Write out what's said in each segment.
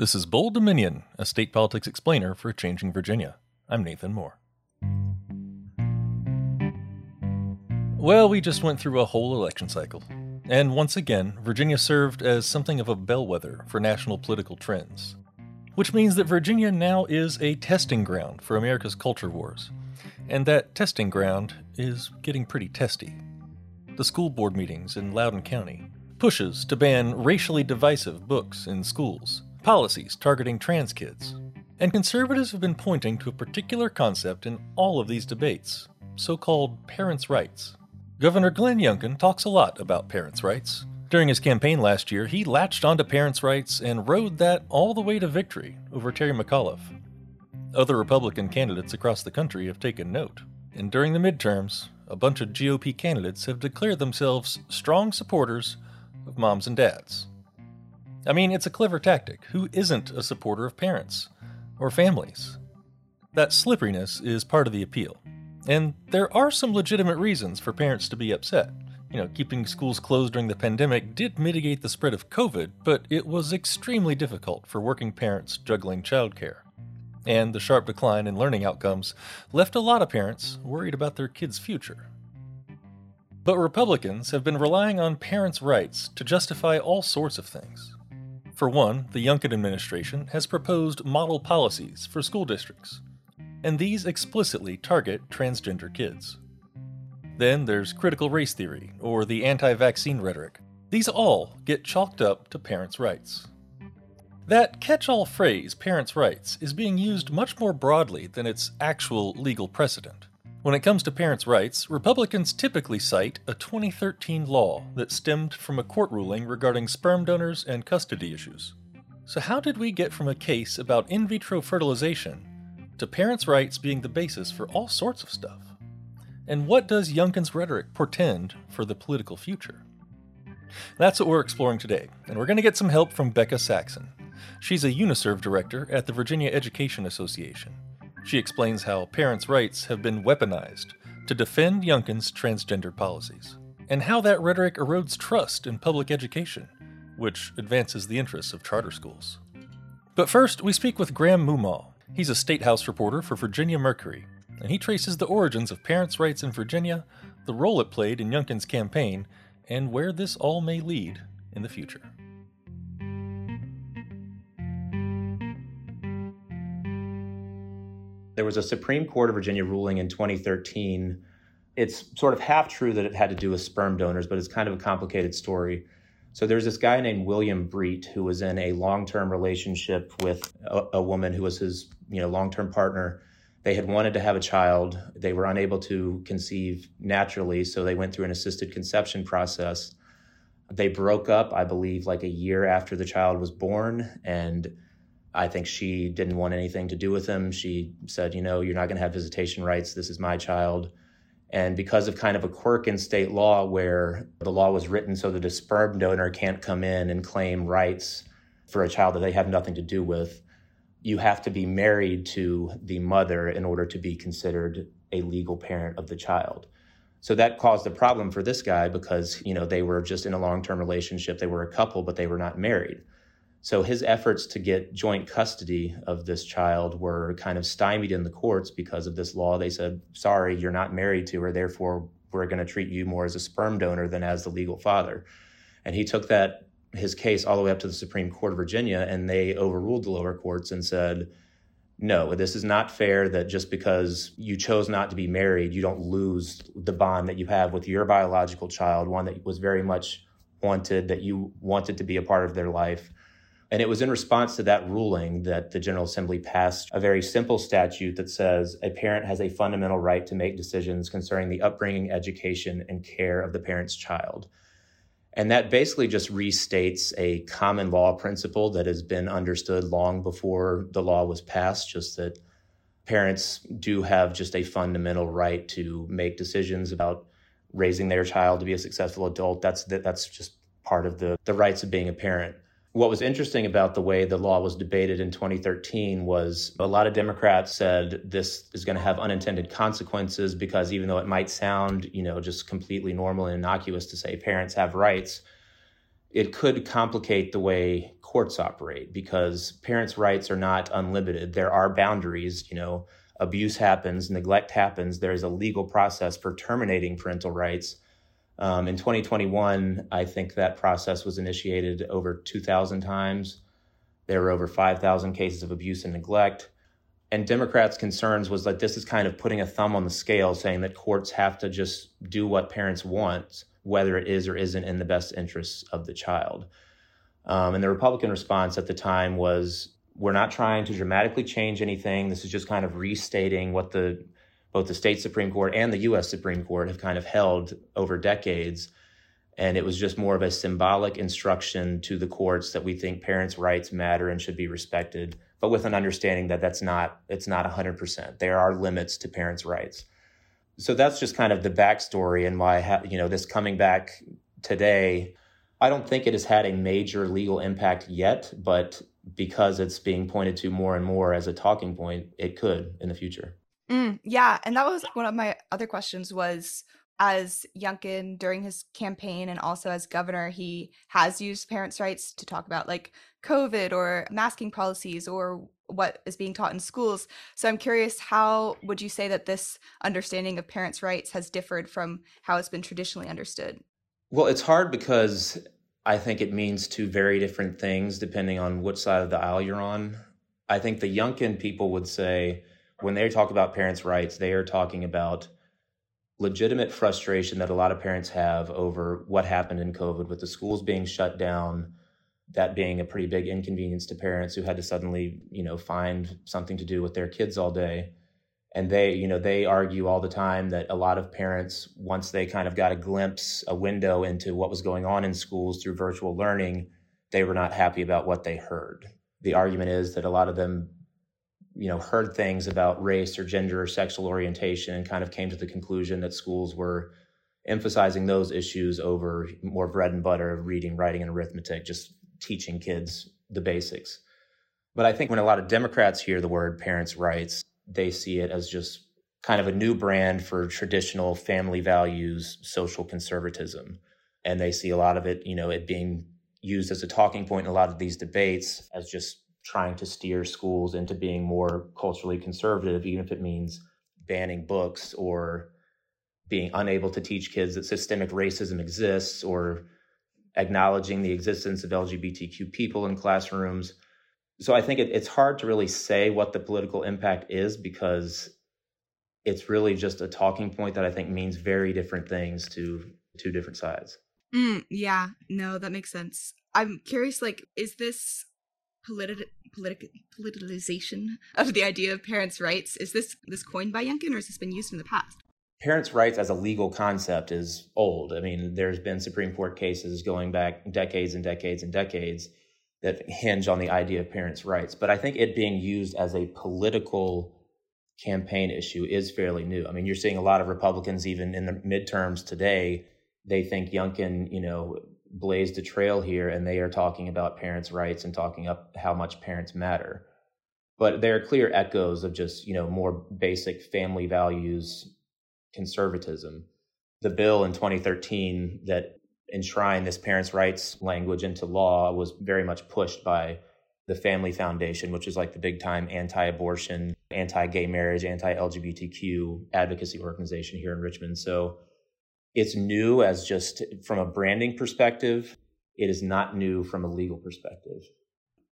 This is Bold Dominion, a state politics explainer for Changing Virginia. I'm Nathan Moore. Well, we just went through a whole election cycle. And once again, Virginia served as something of a bellwether for national political trends. Which means that Virginia now is a testing ground for America's culture wars. And that testing ground is getting pretty testy. The school board meetings in Loudoun County, pushes to ban racially divisive books in schools, policies targeting trans kids. And conservatives have been pointing to a particular concept in all of these debates so called parents' rights. Governor Glenn Youngkin talks a lot about parents' rights. During his campaign last year, he latched onto parents' rights and rode that all the way to victory over Terry McAuliffe. Other Republican candidates across the country have taken note, and during the midterms, a bunch of GOP candidates have declared themselves strong supporters of moms and dads. I mean, it's a clever tactic. Who isn't a supporter of parents or families? That slipperiness is part of the appeal. And there are some legitimate reasons for parents to be upset. You know, keeping schools closed during the pandemic did mitigate the spread of COVID, but it was extremely difficult for working parents juggling childcare. And the sharp decline in learning outcomes left a lot of parents worried about their kids' future. But Republicans have been relying on parents' rights to justify all sorts of things. For one, the Youngkin administration has proposed model policies for school districts, and these explicitly target transgender kids. Then there's critical race theory, or the anti vaccine rhetoric. These all get chalked up to parents' rights. That catch all phrase, parents' rights, is being used much more broadly than its actual legal precedent. When it comes to parents' rights, Republicans typically cite a 2013 law that stemmed from a court ruling regarding sperm donors and custody issues. So, how did we get from a case about in vitro fertilization to parents' rights being the basis for all sorts of stuff? And what does Youngkin's rhetoric portend for the political future? That's what we're exploring today, and we're going to get some help from Bekah Saxon. She's a UniServe director at the Virginia Education Association. She explains how parents' rights have been weaponized to defend Youngkin's transgender policies, and how that rhetoric erodes trust in public education, which advances the interests of charter schools. But first, we speak with Graham Moomaw. He's a State House reporter for Virginia Mercury, and he traces the origins of parents' rights in Virginia, the role it played in Youngkin's campaign, and where this all may lead in the future. There was a Supreme Court of Virginia ruling in 2013. It's sort of half true that it had to do with sperm donors, but it's kind of a complicated story. So there's this guy named William Breit who was in a long-term relationship with a, a woman who was his, you know, long-term partner. They had wanted to have a child. They were unable to conceive naturally, so they went through an assisted conception process. They broke up, I believe, like a year after the child was born, and I think she didn't want anything to do with him. She said, you know, you're not going to have visitation rights. This is my child. And because of kind of a quirk in state law where the law was written so that a sperm donor can't come in and claim rights for a child that they have nothing to do with, you have to be married to the mother in order to be considered a legal parent of the child. So that caused a problem for this guy because, you know, they were just in a long-term relationship. They were a couple, but they were not married. So his efforts to get joint custody of this child were kind of stymied in the courts because of this law. They said, sorry, you're not married to her, therefore we're going to treat you more as a sperm donor than as the legal father. And he took that his case all the way up to the Supreme Court of Virginia, and they overruled the lower courts and said, no, this is not fair that just because you chose not to be married, you don't lose the bond that you have with your biological child, one that was very much wanted, that you wanted to be a part of their life. And it was in response to that ruling that the General Assembly passed a very simple statute that says a parent has a fundamental right to make decisions concerning the upbringing, education, and care of the parent's child. And that basically just restates a common law principle that has been understood long before the law was passed, just that parents do have just a fundamental right to make decisions about raising their child to be a successful adult. That's that's just part of the, the rights of being a parent. What was interesting about the way the law was debated in 2013 was a lot of Democrats said this is going to have unintended consequences because even though it might sound, you know, just completely normal and innocuous to say parents have rights, it could complicate the way courts operate because parents' rights are not unlimited. There are boundaries, you know, abuse happens, neglect happens. There's a legal process for terminating parental rights. Um, in 2021, I think that process was initiated over 2,000 times. There were over 5,000 cases of abuse and neglect. And Democrats' concerns was that this is kind of putting a thumb on the scale, saying that courts have to just do what parents want, whether it is or isn't in the best interests of the child. Um, and the Republican response at the time was we're not trying to dramatically change anything. This is just kind of restating what the both the state Supreme Court and the US Supreme Court have kind of held over decades. And it was just more of a symbolic instruction to the courts that we think parents' rights matter and should be respected, but with an understanding that that's not it's not 100%. There are limits to parents' rights. So that's just kind of the backstory and why you know this coming back today. I don't think it has had a major legal impact yet, but because it's being pointed to more and more as a talking point, it could in the future. Mm, yeah, and that was one of my other questions was as Youngkin during his campaign and also as governor, he has used parents' rights to talk about like COVID or masking policies or what is being taught in schools. So I'm curious, how would you say that this understanding of parents' rights has differed from how it's been traditionally understood? Well, it's hard because I think it means two very different things depending on which side of the aisle you're on. I think the Youngkin people would say when they talk about parents' rights, they are talking about legitimate frustration that a lot of parents have over what happened in COVID with the schools being shut down, that being a pretty big inconvenience to parents who had to suddenly, you know, find something to do with their kids all day. And they, you know, they argue all the time that a lot of parents, once they kind of got a glimpse, a window into what was going on in schools through virtual learning, they were not happy about what they heard. The argument is that a lot of them you know heard things about race or gender or sexual orientation and kind of came to the conclusion that schools were emphasizing those issues over more bread and butter of reading writing and arithmetic just teaching kids the basics. But i think when a lot of democrats hear the word parents rights they see it as just kind of a new brand for traditional family values social conservatism. And they see a lot of it you know it being used as a talking point in a lot of these debates as just trying to steer schools into being more culturally conservative, even if it means banning books or being unable to teach kids that systemic racism exists or acknowledging the existence of LGBTQ people in classrooms. So I think it, it's hard to really say what the political impact is because it's really just a talking point that I think means very different things to two different sides. Mm, yeah, no, that makes sense. I'm curious, like, is this politi- politi- politicalization of the idea of parents' rights. Is this this coined by Youngkin, or has this been used in the past? Parents' rights as a legal concept is old. I mean, there's been Supreme Court cases going back decades and decades and decades that hinge on the idea of parents' rights. But I think it being used as a political campaign issue is fairly new. I mean, you're seeing a lot of Republicans, even in the midterms today, they think Youngkin, you know, blazed a trail here and they are talking about parents' rights and talking up how much parents matter. But there are clear echoes of just, you know, more basic family values, conservatism. The bill in 2013 that enshrined this parents' rights language into law was very much pushed by the Family Foundation, which is like the big time anti abortion, anti gay marriage, anti LGBTQ advocacy organization here in Richmond. So it's new as just from a branding perspective. It is not new from a legal perspective.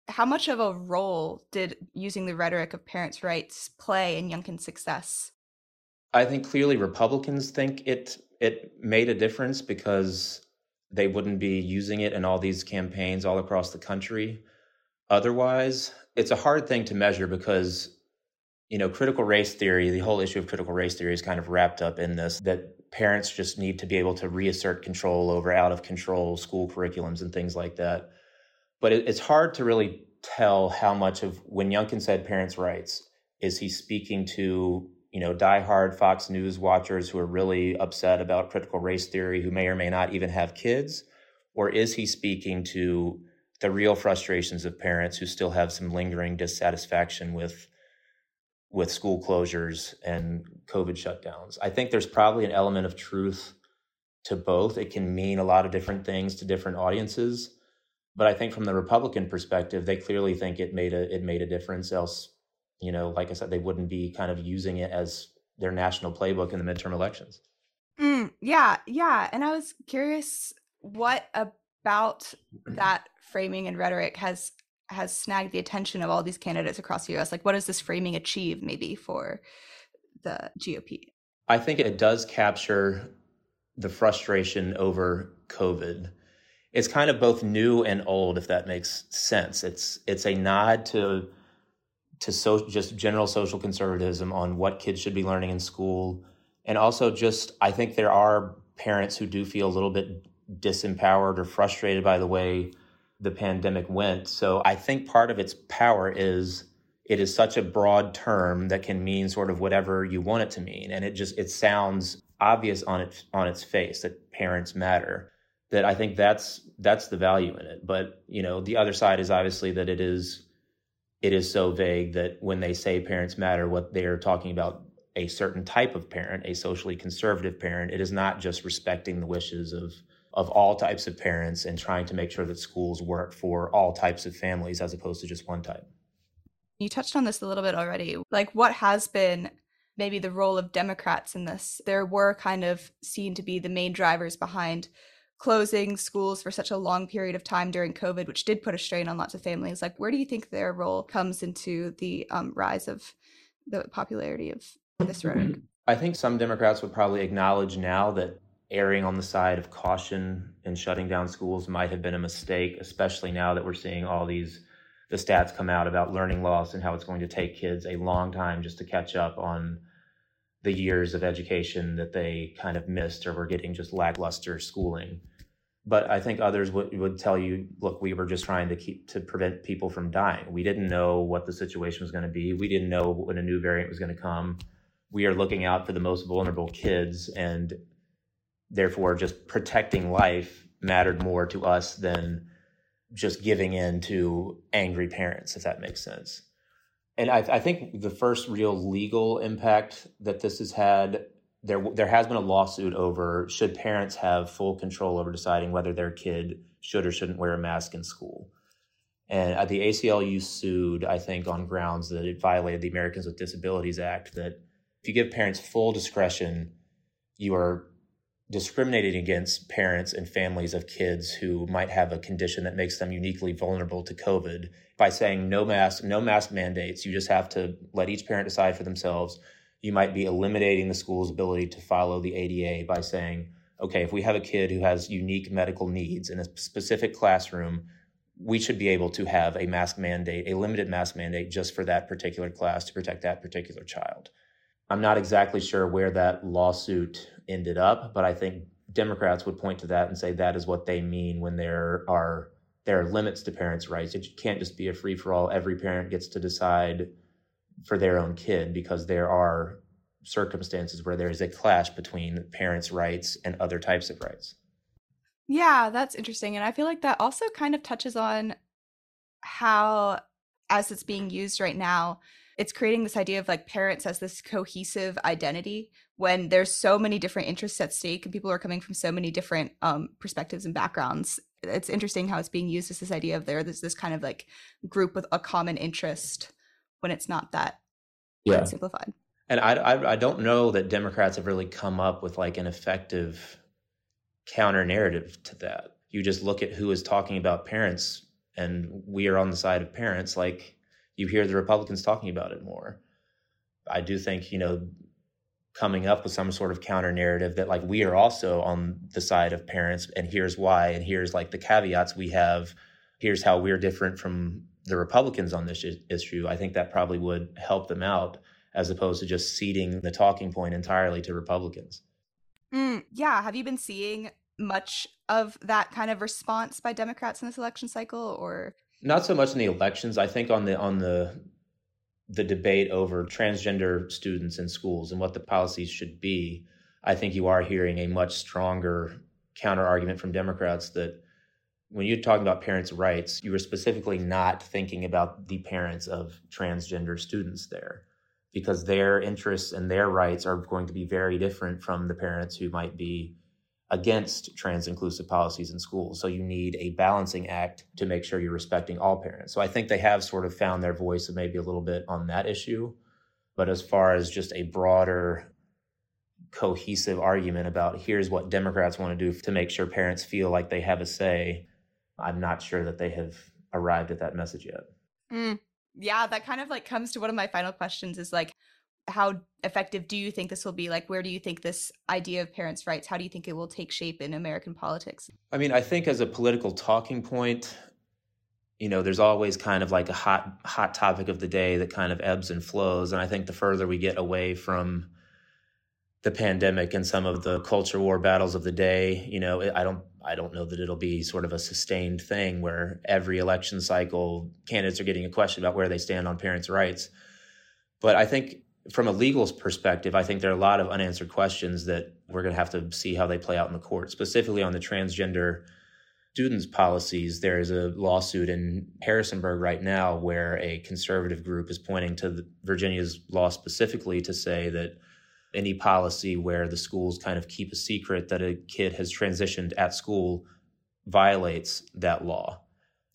How much of a role did using the rhetoric of parents' rights play in Youngkin's success? I think clearly Republicans think it it made a difference because they wouldn't be using it in all these campaigns all across the country. Otherwise, it's a hard thing to measure because you know, critical race theory, the whole issue of critical race theory is kind of wrapped up in this that parents just need to be able to reassert control over out of control school curriculums and things like that. But it, it's hard to really tell how much of when Youngkin said parents' rights, is he speaking to, you know, diehard Fox News watchers who are really upset about critical race theory who may or may not even have kids? Or is he speaking to the real frustrations of parents who still have some lingering dissatisfaction with with school closures and COVID shutdowns. I think there's probably an element of truth to both. It can mean a lot of different things to different audiences. But I think from the Republican perspective, they clearly think it made a it made a difference. Else, you know, like I said, they wouldn't be kind of using it as their national playbook in the midterm elections. Mm, yeah, yeah. And I was curious what about that framing and rhetoric has has snagged the attention of all these candidates across the US? Like what does this framing achieve maybe for the GOP? I think it does capture the frustration over COVID. It's kind of both new and old, if that makes sense. It's it's a nod to to so, just general social conservatism on what kids should be learning in school, and also just I think there are parents who do feel a little bit disempowered or frustrated by the way the pandemic went. So I think part of its power is it is such a broad term that can mean sort of whatever you want it to mean and it just it sounds obvious on its on its face that parents matter that i think that's that's the value in it but you know the other side is obviously that it is it is so vague that when they say parents matter what they're talking about a certain type of parent a socially conservative parent it is not just respecting the wishes of of all types of parents and trying to make sure that schools work for all types of families as opposed to just one type you touched on this a little bit already. Like, what has been maybe the role of Democrats in this? There were kind of seen to be the main drivers behind closing schools for such a long period of time during COVID, which did put a strain on lots of families. Like, where do you think their role comes into the um, rise of the popularity of this rhetoric? I think some Democrats would probably acknowledge now that erring on the side of caution and shutting down schools might have been a mistake, especially now that we're seeing all these the stats come out about learning loss and how it's going to take kids a long time just to catch up on the years of education that they kind of missed or were getting just lackluster schooling. But I think others would, would tell you, look, we were just trying to keep to prevent people from dying. We didn't know what the situation was going to be. We didn't know when a new variant was going to come. We are looking out for the most vulnerable kids, and therefore, just protecting life mattered more to us than just giving in to angry parents, if that makes sense. And I, I, think the first real legal impact that this has had, there there has been a lawsuit over should parents have full control over deciding whether their kid should or shouldn't wear a mask in school. And the ACLU sued, I think, on grounds that it violated the Americans with Disabilities Act. That if you give parents full discretion, you are discriminating against parents and families of kids who might have a condition that makes them uniquely vulnerable to COVID by saying no mask, no mask mandates. You just have to let each parent decide for themselves. You might be eliminating the school's ability to follow the ADA by saying, okay, if we have a kid who has unique medical needs in a specific classroom, we should be able to have a mask mandate, a limited mask mandate just for that particular class to protect that particular child. I'm not exactly sure where that lawsuit ended up, but I think Democrats would point to that and say that is what they mean when there are there are limits to parents' rights. It can't just be a free for all. Every parent gets to decide for their own kid because there are circumstances where there is a clash between parents' rights and other types of rights. Yeah, that's interesting. And I feel like that also kind of touches on how, as it's being used right now, it's creating this idea of like parents as this cohesive identity when there's so many different interests at stake and people are coming from so many different um, perspectives and backgrounds. It's interesting how it's being used as this idea of there there's this kind of like group with a common interest when it's not that yeah. simplified and I, I, I don't know that democrats have really come up with like an effective counter narrative to that. You just look at who is talking about parents and we are on the side of parents like you hear the Republicans talking about it more. I do think, you know, coming up with some sort of counter narrative that like we are also on the side of parents and here's why and here's like the caveats we have. Here's how we're different from the republicans on this issue. I think that probably would help them out as opposed to just ceding the talking point entirely to republicans. Mm, yeah. Have you been seeing much of that kind of response by democrats in this election cycle or not so much in the elections. I think on the on the the debate over transgender students in schools and what the policies should be, I think you are hearing a much stronger counter argument from Democrats that when you're talking about parents' rights, you were specifically not thinking about the parents of transgender students there because their interests and their rights are going to be very different from the parents who might be against trans inclusive policies in schools. So you need a balancing act to make sure you're respecting all parents. So I think they have sort of found their voice and maybe a little bit on that issue. But as far as just a broader cohesive argument about here's what Democrats want to do to make sure parents feel like they have a say, I'm not sure that they have arrived at that message yet. Mm, yeah, that kind of like comes to one of my final questions is like, how effective do you think this will be? Like, where do you think this idea of parents' rights, how do you think it will take shape in American politics? I mean, I think as a political talking point, you know, there's always kind of like a hot hot topic of the day that kind of ebbs and flows. And I think the further we get away from the pandemic and some of the culture war battles of the day, you know, I don't I don't know that it'll be sort of a sustained thing where every election cycle candidates are getting a question about where they stand on parents' rights. But I think from a legal perspective, I think there are a lot of unanswered questions that we're going to have to see how they play out in the court, specifically on the transgender students' policies. There is a lawsuit in Harrisonburg right now where a conservative group is pointing to Virginia's law specifically to say that any policy where the schools kind of keep a secret that a kid has transitioned at school violates that law.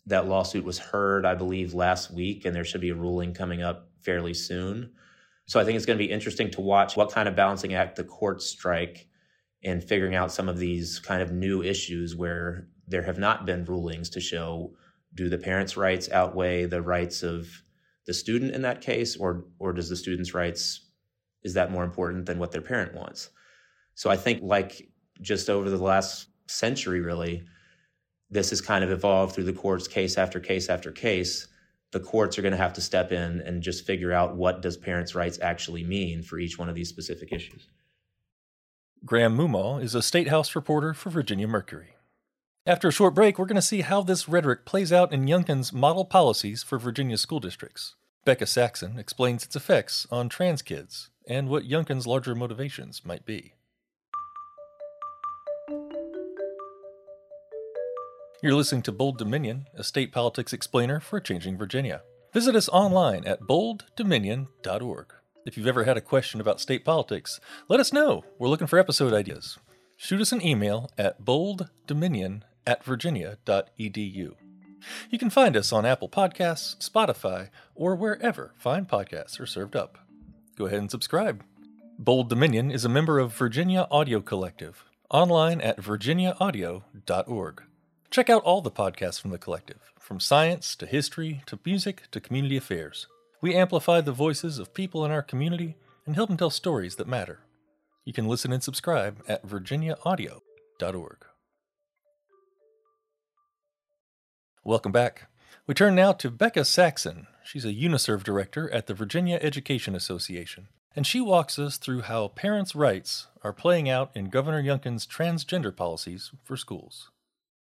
That lawsuit was heard, I believe, last week, and there should be a ruling coming up fairly soon. So I think it's going to be interesting to watch what kind of balancing act the courts strike in figuring out some of these kind of new issues where there have not been rulings to show do the parents' rights outweigh the rights of the student in that case, or or does the student's rights is that more important than what their parent wants? So I think like just over the last century, really, this has kind of evolved through the courts, case after case after case. The courts are going to have to step in and just figure out what does parents' rights actually mean for each one of these specific issues. Graham Moomaw is a State House reporter for Virginia Mercury. After a short break, we're going to see how this rhetoric plays out in Youngkin's model policies for Virginia school districts. Bekah Saxon explains its effects on trans kids and what Youngkin's larger motivations might be. You're listening to Bold Dominion, a state politics explainer for changing Virginia. Visit us online at bolddominion.org. If you've ever had a question about state politics, let us know. We're looking for episode ideas. Shoot us an email at bolddominion at virginia.edu. You can find us on Apple Podcasts, Spotify, or wherever fine podcasts are served up go ahead and subscribe. Bold Dominion is a member of Virginia Audio Collective, online at virginiaaudio.org. Check out all the podcasts from the collective, from science to history to music to community affairs. We amplify the voices of people in our community and help them tell stories that matter. You can listen and subscribe at virginiaaudio.org. Welcome back. We turn now to Bekah Saxon, She's a UniServe director at the Virginia Education Association, and she walks us through how parents' rights are playing out in Governor Youngkin's transgender policies for schools.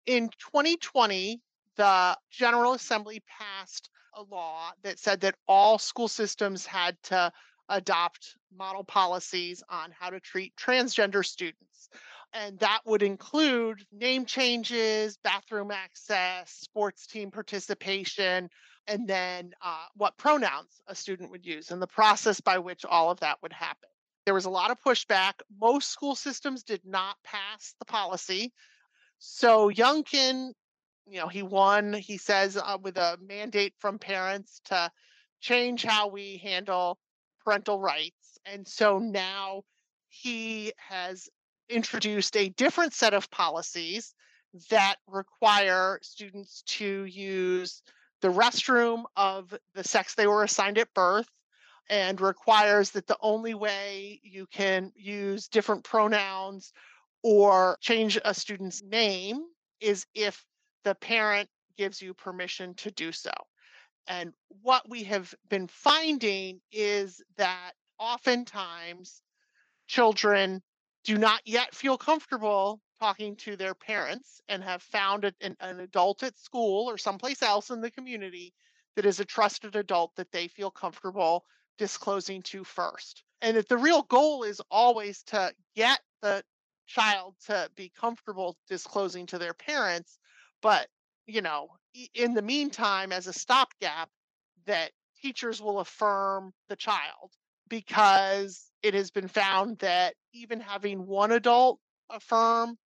In 2020, the General Assembly passed a law that said that all school systems had to adopt model policies on how to treat transgender students. And that would include name changes, bathroom access, sports team participation, and then uh, what pronouns a student would use and the process by which all of that would happen. There was a lot of pushback. Most school systems did not pass the policy. So Youngkin, you know, he won, he says, uh, with a mandate from parents to change how we handle parental rights. And so now he has introduced a different set of policies that require students to use the restroom of the sex they were assigned at birth and requires that the only way you can use different pronouns or change a student's name is if the parent gives you permission to do so. And what we have been finding is that oftentimes children do not yet feel comfortable talking to their parents and have found an, an adult at school or someplace else in the community that is a trusted adult that they feel comfortable disclosing to first. And that the real goal is always to get the child to be comfortable disclosing to their parents. But, you know, in the meantime, as a stopgap, that teachers will affirm the child because it has been found that even having one adult affirm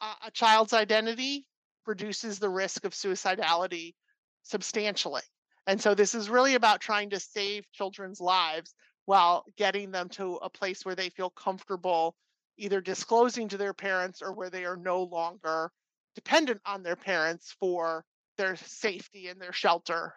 a child's identity reduces the risk of suicidality substantially. And so this is really about trying to save children's lives while getting them to a place where they feel comfortable either disclosing to their parents or where they are no longer dependent on their parents for their safety and their shelter.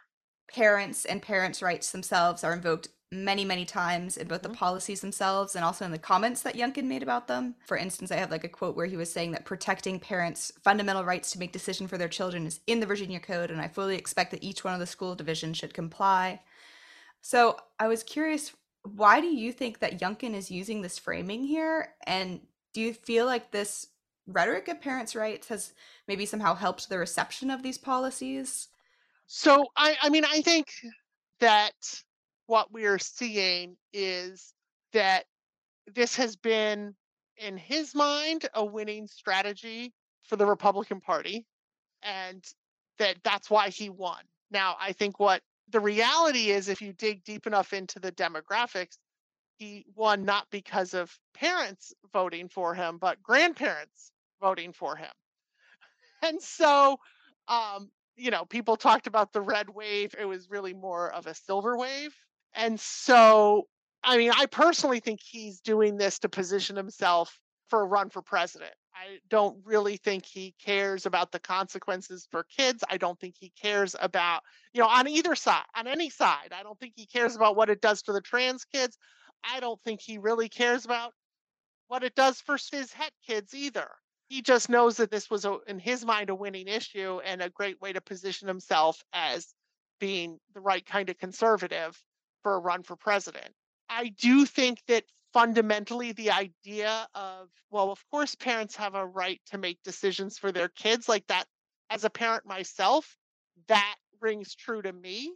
Parents and parents' rights themselves are invoked many, many times in both the Mhm. policies themselves and also in the comments that Youngkin made about them. For instance, I have like a quote where he was saying that protecting parents' fundamental rights to make decision for their children is in the Virginia Code, and I fully expect that each one of the school divisions should comply. So I was curious, why do you think that Youngkin is using this framing here? And do you feel like this rhetoric of parents' rights has maybe somehow helped the reception of these policies? So I, I mean, I think that what we are seeing is that this has been, in his mind, a winning strategy for the Republican Party, and that that's why he won. Now, I think what the reality is, if you dig deep enough into the demographics, he won not because of parents voting for him, but grandparents voting for him. And so, um, you know, people talked about the red wave. It was really more of a silver wave. And so, I mean, I personally think he's doing this to position himself for a run for president. I don't really think he cares about the consequences for kids. I don't think he cares about, you know, on either side, on any side. I don't think he cares about what it does for the trans kids. I don't think he really cares about what it does for his het kids either. He just knows that this was, a, in his mind, a winning issue and a great way to position himself as being the right kind of conservative for a run for president. I do think that fundamentally the idea of, well, of course, parents have a right to make decisions for their kids, like that, as a parent myself, that rings true to me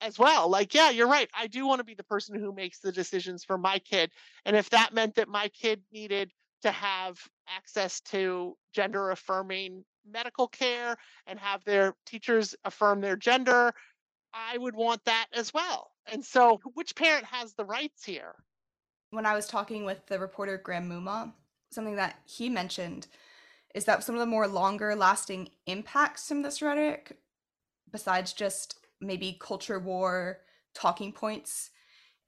as well. Like, yeah, you're right. I do want to be the person who makes the decisions for my kid. And if that meant that my kid needed to have access to gender affirming medical care and have their teachers affirm their gender, I would want that as well. And so, which parent has the rights here? When I was talking with the reporter Graham Moomaw, something that he mentioned is that some of the more longer lasting impacts from this rhetoric, besides just maybe culture war talking points,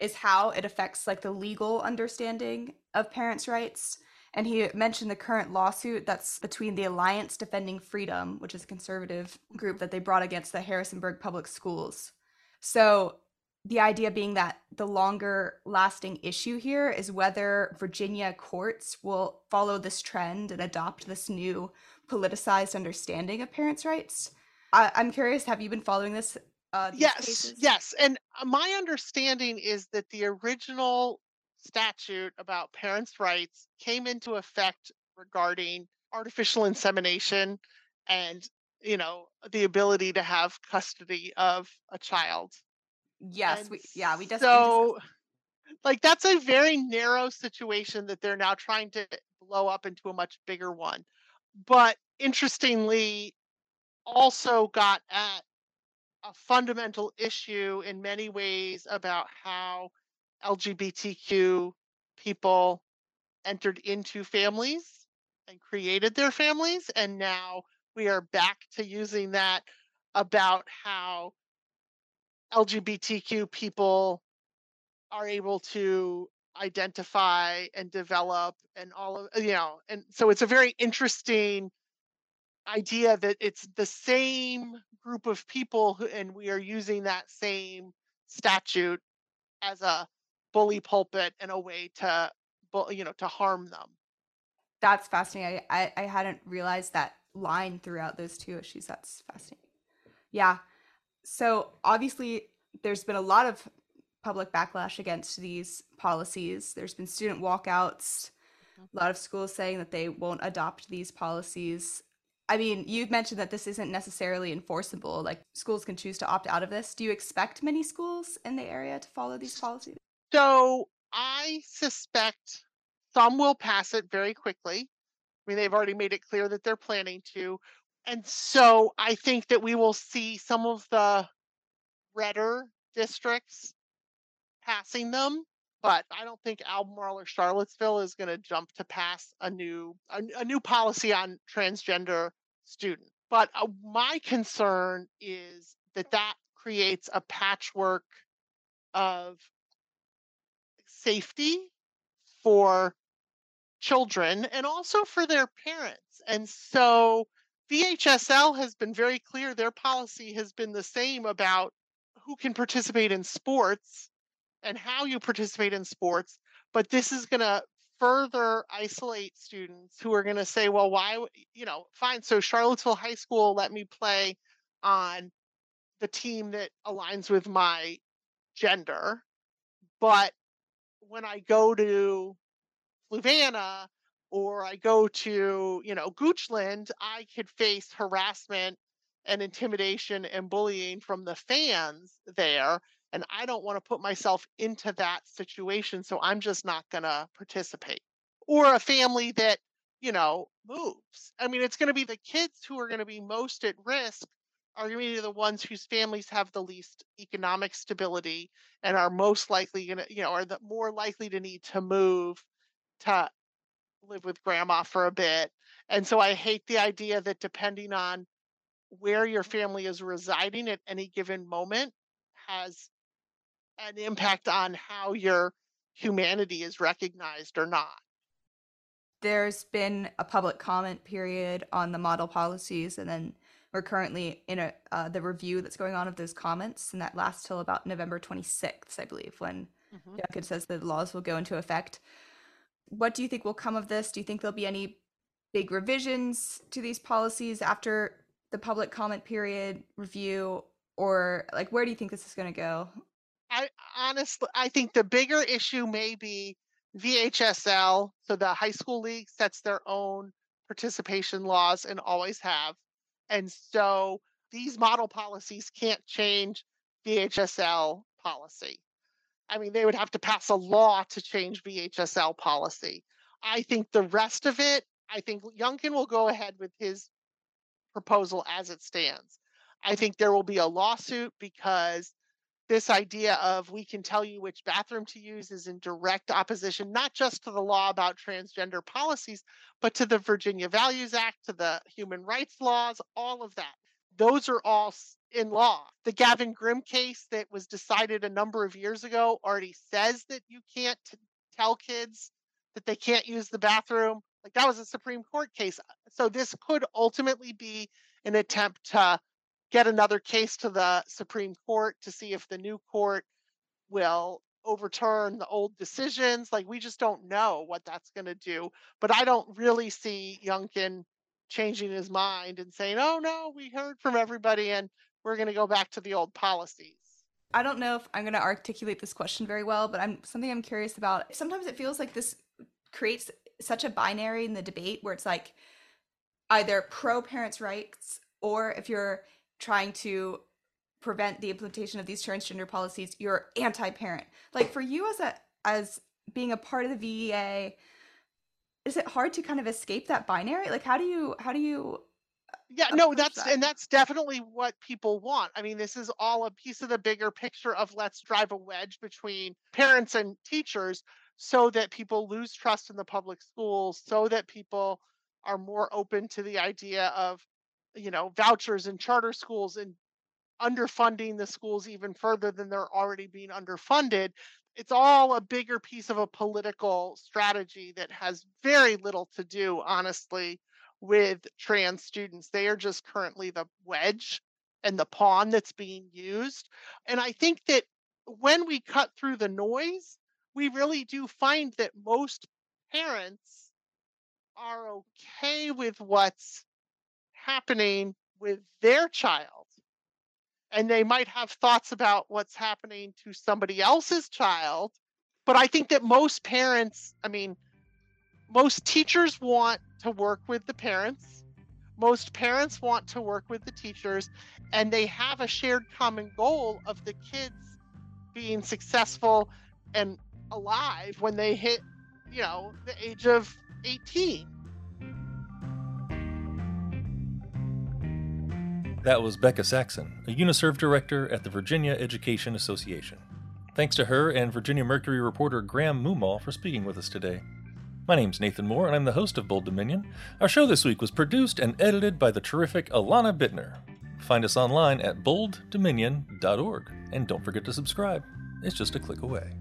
is how it affects like the legal understanding of parents' rights. And he mentioned the current lawsuit that's between the Alliance Defending Freedom, which is a conservative group that they brought against the Harrisonburg Public Schools. So the idea being that the longer lasting issue here is whether Virginia courts will follow this trend and adopt this new politicized understanding of parents' rights. I- am curious, have you been following this? Uh, yes, cases? yes. And uh, my understanding is that the original statute about parents' rights came into effect regarding artificial insemination and you know the ability to have custody of a child Yes, And we yeah, we just so like that's a very narrow situation that they're now trying to blow up into a much bigger one. But interestingly also got at a fundamental issue in many ways about how lgbtq people entered into families and created their families and now we are back to using that about how LGBTQ people are able to identify and develop and all of you know and so it's a very interesting idea that it's the same group of people who, and we are using that same statute as a bully pulpit and a way to you know to harm them that's fascinating. I, I I hadn't realized that line throughout those two issues. That's fascinating. Yeah. So obviously there's been a lot of public backlash against these policies. There's been student walkouts, mm-hmm. a lot of schools saying that they won't adopt these policies. I mean, you've mentioned that this isn't necessarily enforceable. Like schools can choose to opt out of this. Do you expect many schools in the area to follow these policies? So I suspect some will pass it very quickly. I mean, they've already made it clear that they're planning to. And so I think that we will see some of the redder districts passing them. but I don't think Albemarle or Charlottesville is going to jump to pass a new a, a, new policy on transgender students. But uh, my concern is that that creates a patchwork of safety for children and also for their parents. And so VHSL has been very clear their policy has been the same about who can participate in sports and how you participate in sports, but this is going to further isolate students who are going to say, well, why, you know, fine. So Charlottesville High School let me play on the team that aligns with my gender. But when I go to Fluvanna or I go to, you know, Goochland, I could face harassment and intimidation and bullying from the fans there. And I don't want to put myself into that situation. So I'm just not going to participate. Or a family that, you know, moves. I mean, it's going to be the kids who are going to be most at risk are going to be the ones whose families have the least economic stability and are most likely going to, you know, are the more likely to need to move to live with grandma for a bit. And so I hate the idea that depending on where your family is residing at any given moment has an impact on how your humanity is recognized or not. There's been a public comment period on the model policies, and then we're currently in a uh, the review that's going on of those comments, and that lasts till about November 26th, I believe, when mm-hmm. says the laws will go into effect. What do you think will come of this? Do you think there'll be any big revisions to these policies after the public comment period review, or like where do you think this is going to go? I honestly, I think the bigger issue may be VHSL. So the high school league sets their own participation laws and always have. And so these model policies can't change VHSL policy. I mean, they would have to pass a law to change VHSL policy. I think the rest of it, I think Youngkin will go ahead with his proposal as it stands. I think there will be a lawsuit because this idea of we can tell you which bathroom to use is in direct opposition, not just to the law about transgender policies, but to the Virginia Values Act, to the human rights laws, all of that. Those are all in law. The Gavin Grimm case that was decided a number of years ago already says that you can't t- tell kids that they can't use the bathroom. Like that was a Supreme Court case. So this could ultimately be an attempt to get another case to the Supreme Court to see if the new court will overturn the old decisions. Like we just don't know what that's going to do. But I don't really see Youngkin changing his mind and saying, "Oh no, we heard from everybody and we're going to go back to the old policies." I don't know if I'm going to articulate this question very well, but I'm something I'm curious about. Sometimes it feels like this creates such a binary in the debate where it's like either pro parents' rights or if you're trying to prevent the implementation of these transgender policies, you're anti-parent. Like for you as a as being a part of the VEA, is it hard to kind of escape that binary? Like how do you how do you yeah no that's that? and that's definitely what people want i mean this is all a piece of the bigger picture of let's drive a wedge between parents and teachers so that people lose trust in the public schools so that people are more open to the idea of you know, vouchers and charter schools and underfunding the schools even further than they're already being underfunded. It's all a bigger piece of a political strategy that has very little to do, honestly, with trans students. They are just currently the wedge and the pawn that's being used. And I think that when we cut through the noise, we really do find that most parents are okay with what's happening with their child. And they might have thoughts about what's happening to somebody else's child. But I think that most parents, I mean, most teachers want to work with the parents. Most parents want to work with the teachers. And they have a shared common goal of the kids being successful and alive when they hit, you know, the age of 18. That was Bekah Saxon, a UniServe director at the Virginia Education Association. Thanks to her and Virginia Mercury reporter Graham Moomaw for speaking with us today. My name's Nathan Moore, and I'm the host of Bold Dominion. Our show this week was produced and edited by the terrific Alana Bittner. Find us online at bolddominion.org, and don't forget to subscribe. It's just a click away.